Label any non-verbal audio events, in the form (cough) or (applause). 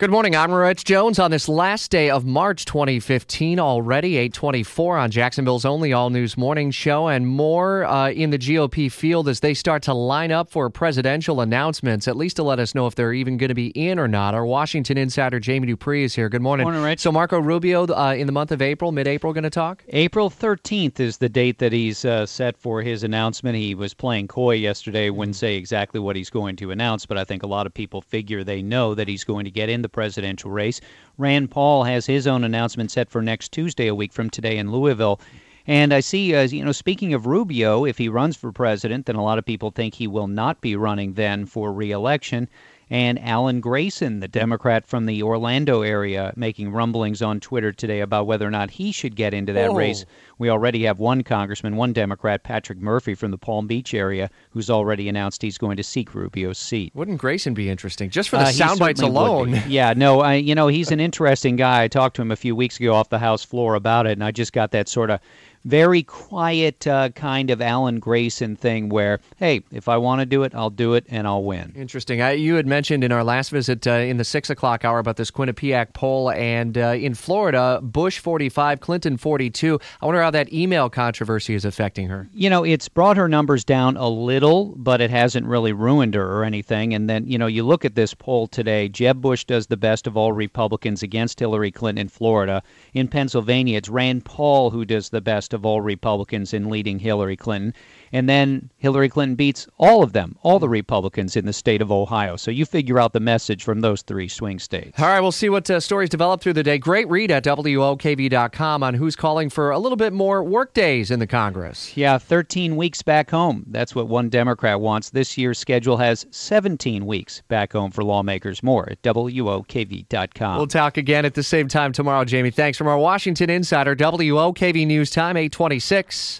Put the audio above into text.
Good morning. I'm Rich Jones on this last day of March 2015 already, 824 on Jacksonville's only all news morning show and more uh, in the GOP field as they start to line up for presidential announcements, at least to let us know if they're even going to be in or not. Our Washington insider Jamie Dupree is here. Good morning. Morning, Rich. So Marco Rubio uh, in the month of April, mid-April, going to talk? April 13th is the date that he's uh, set for his announcement. He was playing coy yesterday, wouldn't say exactly what he's going to announce, but I think a lot of people figure they know that he's going to get in the presidential race. Rand Paul has his own announcement set for next Tuesday, a week from today in Louisville. And I see, uh, you know, speaking of Rubio, if he runs for president, then a lot of people think he will not be running then for reelection. And Alan Grayson, the Democrat from the Orlando area, making rumblings on Twitter today about whether or not he should get into that Oh. race. We already have one congressman, one Democrat, Patrick Murphy from the Palm Beach area, who's already announced he's going to seek Rubio's seat. Wouldn't Grayson be interesting? Just for the Uh, sound bites alone. (laughs) Yeah, no, I, you know, he's an interesting guy. I talked to him a few weeks ago off the House floor about it, and I just got that sort of very quiet uh, kind of Alan Grayson thing where, hey, if I want to do it, I'll do it and I'll win. Interesting. I, you had mentioned in our last visit uh, in the six o'clock hour about this Quinnipiac poll, and uh, in Florida, Bush 45, Clinton 42. I wonder how that email controversy is affecting her. You know, it's brought her numbers down a little, but it hasn't really ruined her or anything. And then, you know, you look at this poll today. Jeb Bush does the best of all Republicans against Hillary Clinton in Florida. In Pennsylvania, it's Rand Paul who does the best of all Republicans in leading Hillary Clinton. And then Hillary Clinton beats all of them, all the Republicans in the state of Ohio. So you figure out the message from those three swing states. All right, we'll see what uh, stories develop through the day. Great read at WOKV.com on who's calling for a little bit more work days in the Congress. Yeah, 13 weeks back home. That's what one Democrat wants. This year's schedule has 17 weeks back home for lawmakers. More at WOKV.com. We'll talk again at the same time tomorrow, Jamie. Thanks from our Washington Insider, WOKV News Time, 826.